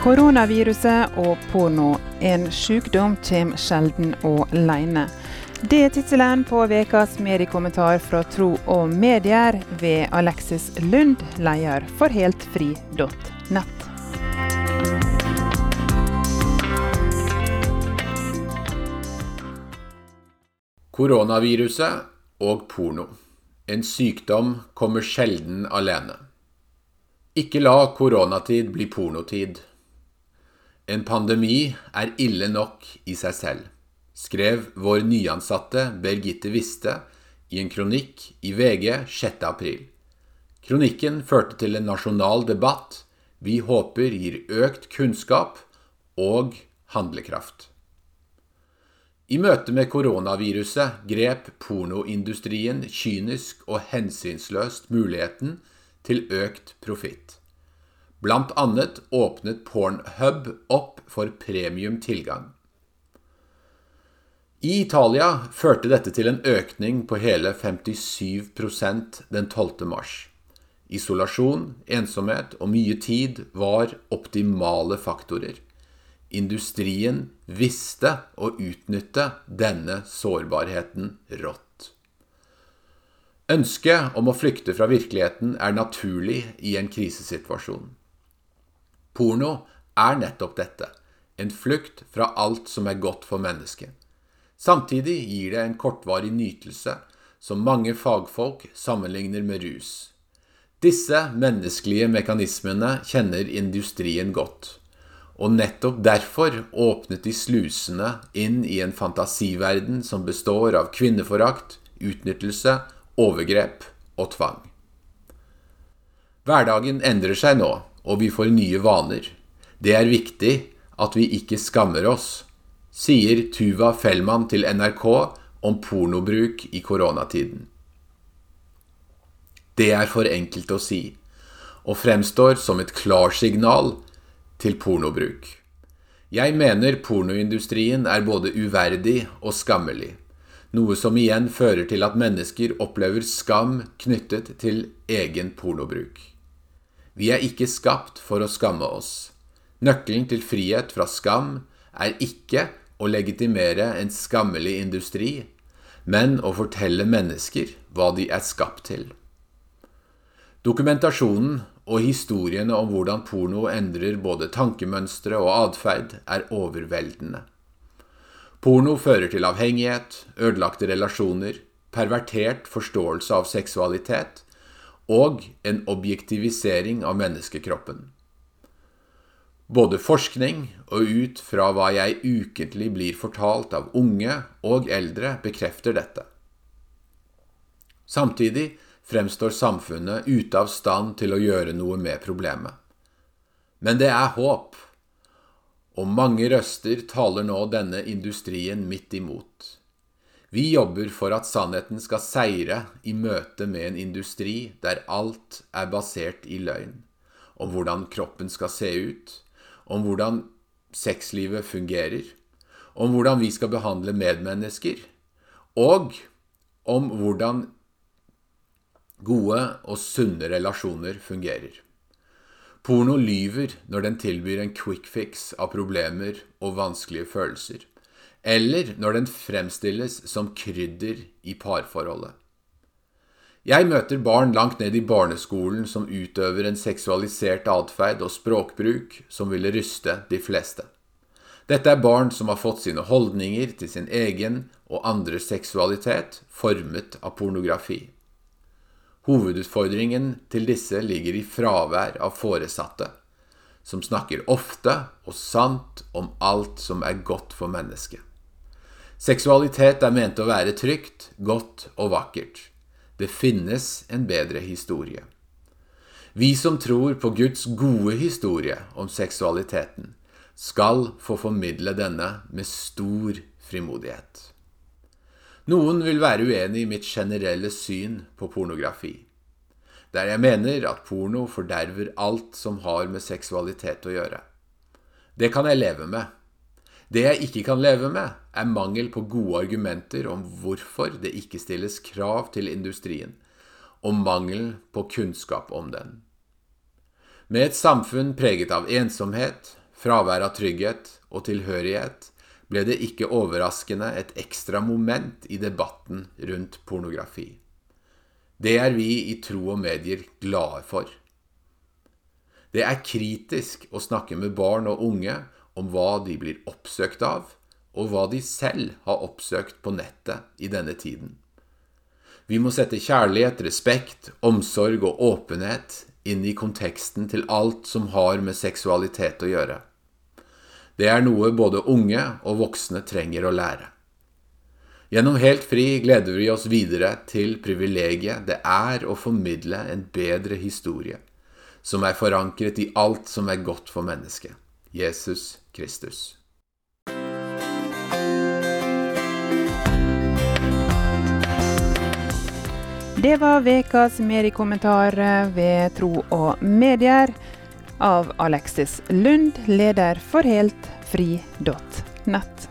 Koronaviruset og porno. En sykdom kommer sjelden alene. Det er tittelen på ukas mediekommentar fra Tro og Medier ved Alexis Lund, leder for heltfri.nett. Koronaviruset og porno. En sykdom kommer sjelden alene. Ikke la koronatid bli pornotid. En pandemi er ille nok i seg selv, skrev vår nyansatte Birgitte Wiste i en kronikk i VG 6. april. Kronikken førte til en nasjonal debatt vi håper gir økt kunnskap og handlekraft. I møte med koronaviruset grep pornoindustrien kynisk og hensynsløst muligheten til økt profitt. Blant annet åpnet Pornhub opp for premium tilgang. I Italia førte dette til en økning på hele 57% den 12. mars. Isolasjon, ensomhet og mye tid var optimale faktorer. Industrien visste å utnytte denne sårbarheten rått. Ønsket om å flykte fra virkeligheten er naturlig i en krisesituasjon. Porno er nettopp dette, en flukt fra alt som er godt for mennesket. Samtidig gir det en kortvarig nytelse som mange fagfolk sammenligner med rus. Disse menneskelige mekanismene kjenner industrien godt, og nettopp derfor åpnet de slusene inn i en fantasiverden som består av kvinneforakt, utnyttelse, overgrep og tvang. Hverdagen endrer seg nå, og vi får nye vaner. Det er viktig at vi ikke skammer oss, sier Tuva Fellmann til NRK om pornobruk i koronatiden. Det er for enkelt å si, og fremstår som et klarsignal til pornobruk. Jeg mener pornoindustrien er både uverdig og skammelig, noe som igjen fører til at mennesker opplever skam knyttet til egen pornobruk. Vi er ikke skapt for å skamme oss. Nøkkelen til frihet fra skam er ikke å legitimere en skammelig industri, men å fortelle mennesker hva de er skapt til. Dokumentasjonen og historiene om hvordan porno endrer både tankemønstre og atferd, er overveldende. Porno fører til avhengighet, ødelagte relasjoner, pervertert forståelse av seksualitet og en objektivisering av menneskekroppen. Både forskning og ut fra hva jeg ukentlig blir fortalt av unge og eldre, bekrefter dette. Samtidig fremstår samfunnet ute av stand til å gjøre noe med problemet. Men det er håp, og mange røster taler nå denne industrien midt imot. Vi jobber for at sannheten skal seire i møte med en industri der alt er basert i løgn. Om hvordan kroppen skal se ut, om hvordan sexlivet fungerer, om hvordan vi skal behandle medmennesker, og om hvordan gode og sunne relasjoner fungerer. Porno lyver når den tilbyr en quick fix av problemer og vanskelige følelser eller når den fremstilles som krydder i parforholdet. Jeg møter barn langt ned i barneskolen som utøver en seksualisert atferd og språkbruk som ville ryste de fleste. Dette er barn som har fått sine holdninger til sin egen og andres seksualitet formet av pornografi. Hovedutfordringen til disse ligger i fravær av foresatte, som snakker ofte og sant om alt som er godt for mennesket. Seksualitet er ment å være trygt, godt og vakkert. Det finnes en bedre historie. Vi som tror på Guds gode historie om seksualiteten, skal få formidle denne med stor frimodighet. Noen vil være uenig i mitt generelle syn på pornografi, der jeg mener at porno forderver alt som har med seksualitet å gjøre. Det kan jeg leve med. Det jeg ikke kan leve med, er mangel på gode argumenter om hvorfor det ikke stilles krav til industrien, og mangel på kunnskap om den. Med et samfunn preget av ensomhet, fravær av trygghet og tilhørighet, ble det ikke overraskende et ekstra moment i debatten rundt pornografi. Det er vi i Tro og Medier glade for. Det er kritisk å snakke med barn og unge om hva de blir oppsøkt av, og hva de selv har oppsøkt på nettet i denne tiden. Vi må sette kjærlighet, respekt, omsorg og åpenhet inn i konteksten til alt som har med seksualitet å gjøre. Det er noe både unge og voksne trenger å lære. Gjennom Helt fri gleder vi oss videre til privilegiet det er å formidle en bedre historie, som er forankret i alt som er godt for mennesket, Jesus Kristus. Det var ukas mediekommentar ved Tro og medier av Alexis Lund, leder for heltfri.nett.